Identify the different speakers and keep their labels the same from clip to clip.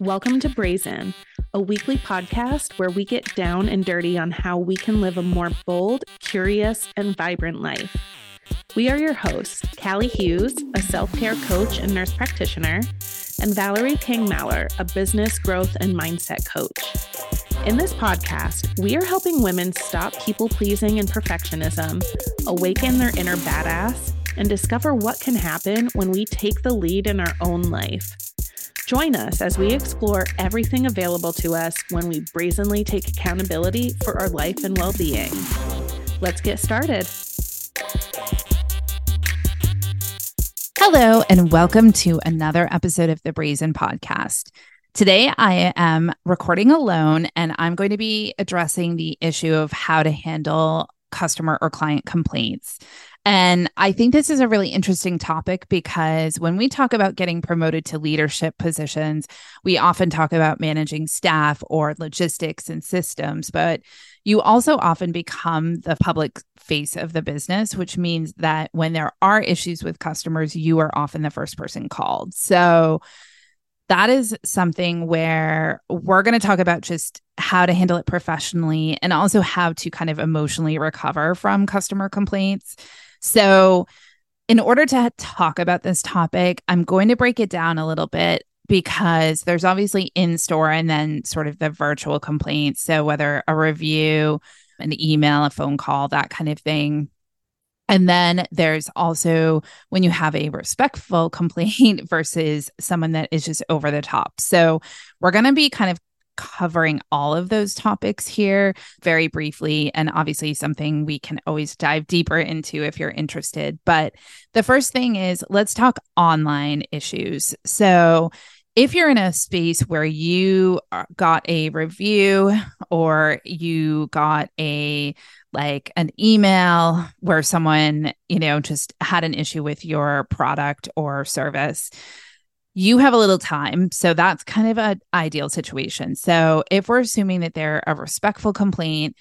Speaker 1: Welcome to Brazen, a weekly podcast where we get down and dirty on how we can live a more bold, curious, and vibrant life. We are your hosts, Calley Hughes, a self care coach and nurse practitioner, and Valerie King Mallar, a business growth and mindset coach. In this podcast, we are helping women stop people pleasing and perfectionism, awaken their inner badass, and discover what can happen when we take the lead in our own life. Join us as we explore everything available to us when we brazenly take accountability for our life and well being. Let's get started.
Speaker 2: Hello, and welcome to another episode of the Brazen Podcast. Today, I am recording alone, and I'm going to be addressing the issue of how to handle customer or client complaints. And I think this is a really interesting topic because when we talk about getting promoted to leadership positions, we often talk about managing staff or logistics and systems, but you also often become the public face of the business, which means that when there are issues with customers, you are often the first person called. So that is something where we're going to talk about just how to handle it professionally and also how to kind of emotionally recover from customer complaints. So, in order to talk about this topic, I'm going to break it down a little bit because there's obviously in store and then sort of the virtual complaints. So, whether a review, an email, a phone call, that kind of thing. And then there's also when you have a respectful complaint versus someone that is just over the top. So, we're going to be kind of covering all of those topics here very briefly and obviously something we can always dive deeper into if you're interested. But the first thing is let's talk online issues. So, if you're in a space where you uh, got a review or you got a like an email where someone, you know, just had an issue with your product or service, you have a little time. So that's kind of an ideal situation. So if we're assuming that they're a respectful complaint,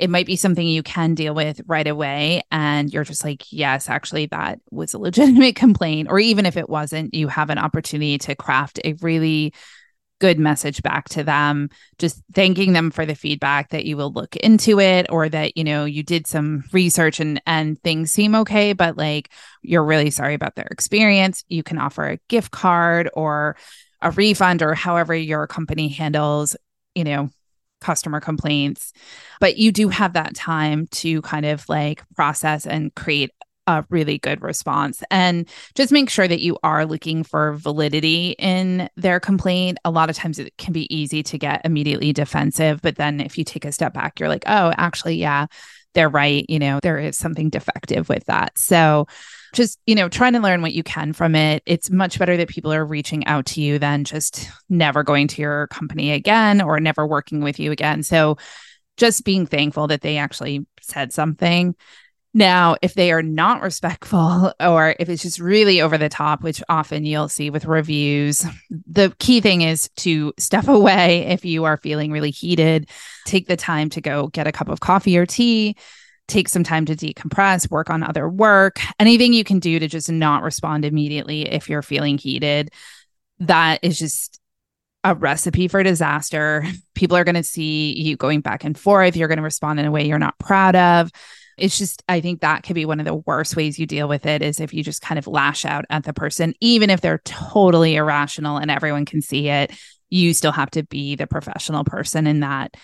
Speaker 2: it might be something you can deal with right away. And you're just like, yes, actually, that was a legitimate complaint. Or even if it wasn't, you have an opportunity to craft a really good message back to them just thanking them for the feedback that you will look into it or that you know you did some research and and things seem okay but like you're really sorry about their experience you can offer a gift card or a refund or however your company handles you know customer complaints but you do have that time to kind of like process and create a really good response. And just make sure that you are looking for validity in their complaint. A lot of times it can be easy to get immediately defensive, but then if you take a step back, you're like, oh, actually, yeah, they're right. You know, there is something defective with that. So, just you know trying to learn what you can from it. It's much better that people are reaching out to you than just never going to your company again or never working with you again. So just being thankful that they actually said something. Now, if they are not respectful or if it's just really over the top, which often you'll see with reviews, the key thing is to step away if you are feeling really heated. Take the time to go get a cup of coffee or tea, take some time to decompress, work on other work, anything you can do to just not respond immediately if you're feeling heated. That is just a recipe for disaster. People are going to see you going back and forth. You're going to respond in a way you're not proud of it's just i think that could be one of the worst ways you deal with it is if you just kind of lash out at the person even if they're totally irrational and everyone can see it you still have to be the professional person in that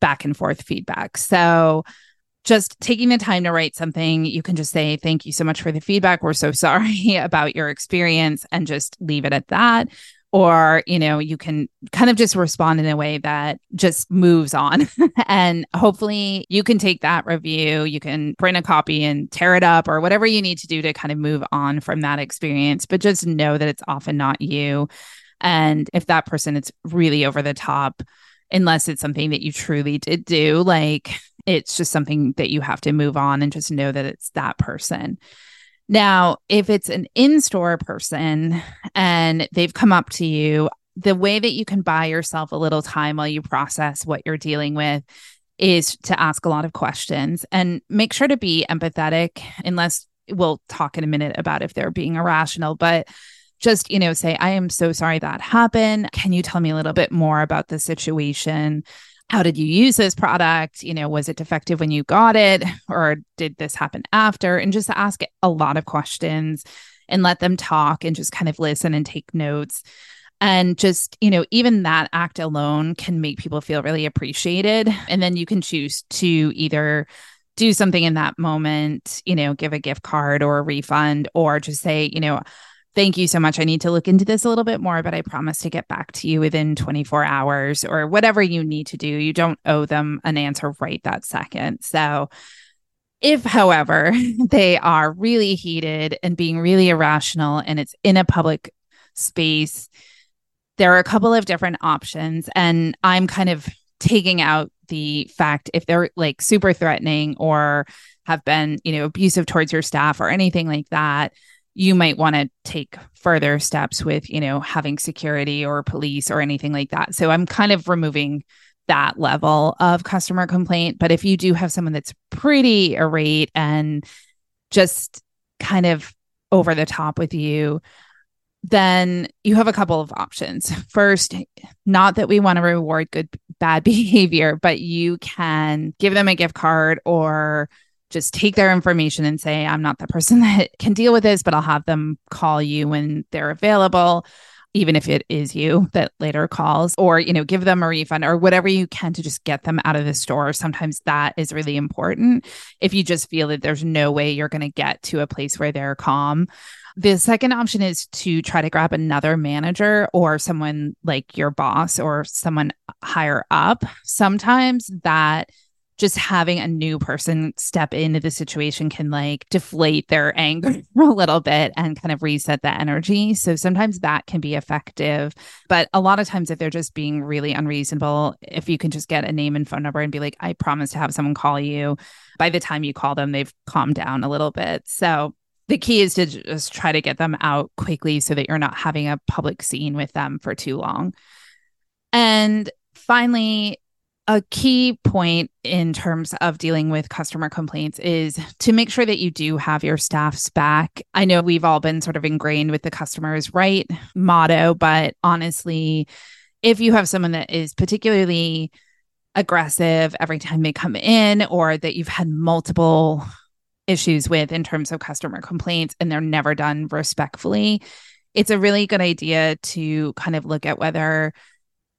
Speaker 2: back and forth feedback so just taking the time to write something you can just say thank you so much for the feedback. We're so sorry about your experience and just leave it at that. Or you know you can kind of just respond in a way that just moves on. And hopefully you can take that review you can print a copy and tear it up or whatever you need to do to kind of move on from that experience but just know that it's often not you. And if that person is really over the top unless it's something that you truly did do like it's just something that you have to move on and just know that it's that person now, if it's an in store person and they've come up to you, the way that you can buy yourself a little time while you process what you're dealing with is to ask a lot of questions and make sure to be empathetic, unless we'll talk in a minute about if they're being irrational. But just, you know, say, I am so sorry that happened. Can you tell me a little bit more about the situation? How did you use this product? You know, was it defective when you got it or did this happen after? And just ask a lot of questions and let them talk and just kind of listen and take notes. And just, you know, even that act alone can make people feel really appreciated. And then you can choose to either do something in that moment, you know, give a gift card or a refund, or just say, you know, thank you so much. I need to look into this a little bit more, but I promise to get back to you within 24 hours or whatever you need to do. You don't owe them an answer right that second. So, if, however, they are really heated and being really irrational and it's in a public space, there are a couple of different options. And I'm kind of taking out the fact if they're like super threatening or have been, you know, abusive towards your staff or anything like that, you might want to take further steps with, you know, having security or police or anything like that. So I'm kind of removing that level of customer complaint. But if you do have someone that's pretty irate and just kind of over the top with you, then you have a couple of options. First, not that we want to reward good bad behavior, but you can give them a gift card or just take their information and say, I'm not the person that can deal with this, but I'll have them call you when they're available, even if it is you that later calls, or, you know, give them a refund or whatever you can to just get them out of the store. Sometimes that is really important. If you just feel that there's no way you're going to get to a place where they're calm the second option is to try to grab another manager or someone like your boss or someone higher up. Sometimes that just having a new person step into the situation can like deflate their anger a little bit and kind of reset the energy. So sometimes that can be effective. But a lot of times, if they're just being really unreasonable, if you can just get a name and phone number and be like, I promise to have someone call you, by the time you call them, they've calmed down a little bit. So the key is to just try to get them out quickly so that you're not having a public scene with them for too long. And finally, a key point in terms of dealing with customer complaints is to make sure that you do have your staff's back. I know we've all been sort of ingrained with the customers right motto, but honestly, if you have someone that is particularly aggressive every time they come in or that you've had multiple issues with in terms of customer complaints and they're never done respectfully, it's a really good idea to kind of look at whether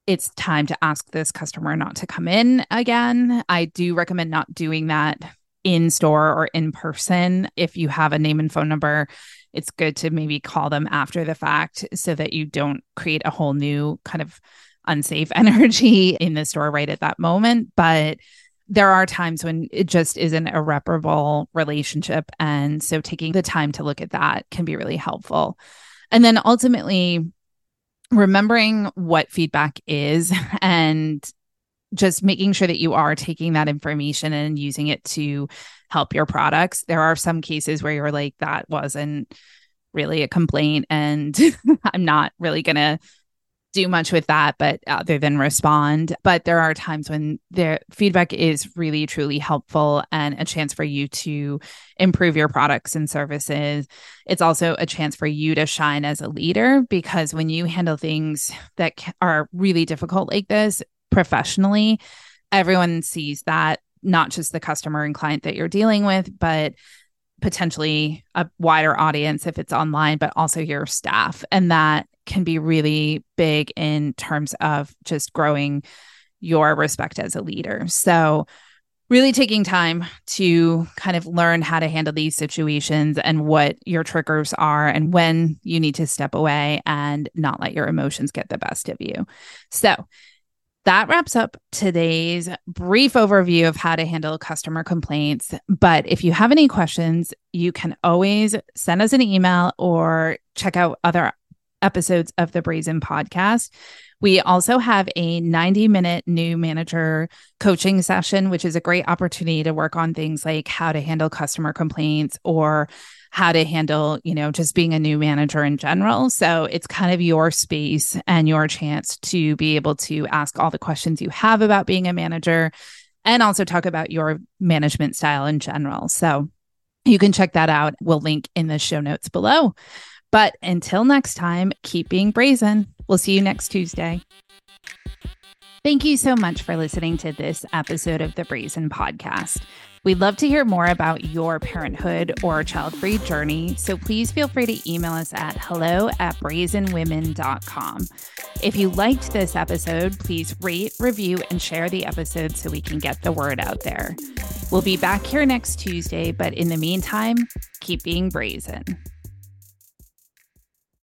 Speaker 2: it's time to ask this customer not to come in again. I do recommend not doing that in store or in person. If you have a name and phone number, it's good to maybe call them after the fact so that you don't create a whole new kind of unsafe energy in the store right at that moment. But there are times when it just is an irreparable relationship. And so taking the time to look at that can be really helpful. And then ultimately, remembering what feedback is and just making sure that you are taking that information and using it to help your products. There are some cases where you're like, that wasn't really a complaint, and I'm not really going to do much with that, but other than respond. But there are times when their feedback is really, truly helpful and a chance for you to improve your products and services. It's also a chance for you to shine as a leader because when you handle things that are really difficult like this professionally, everyone sees that, not just the customer and client that you're dealing with, but potentially a wider audience if it's online, but also your staff. And that can be really big in terms of just growing your respect as a leader. So, really taking time to kind of learn how to handle these situations and what your triggers are and when you need to step away and not let your emotions get the best of you. So, that wraps up today's brief overview of how to handle customer complaints. But if you have any questions, you can always send us an email or check out other episodes of the Brazen podcast. We also have a 90 minute new manager coaching session, which is a great opportunity to work on things like how to handle customer complaints or how to handle, you know, just being a new manager in general. So it's kind of your space and your chance to be able to ask all the questions you have about being a manager and also talk about your management style in general. So you can check that out. We'll link in the show notes below. But until next time, keep being brazen. We'll see you next Tuesday. Thank you so much for listening to this episode of the Brazen Podcast. We'd love to hear more about your parenthood or child free journey, so please feel free to email us at hello at brazenwomen.com. If you liked this episode, please rate, review, and share the episode so we can get the word out there. We'll be back here next Tuesday, but in the meantime, keep being brazen.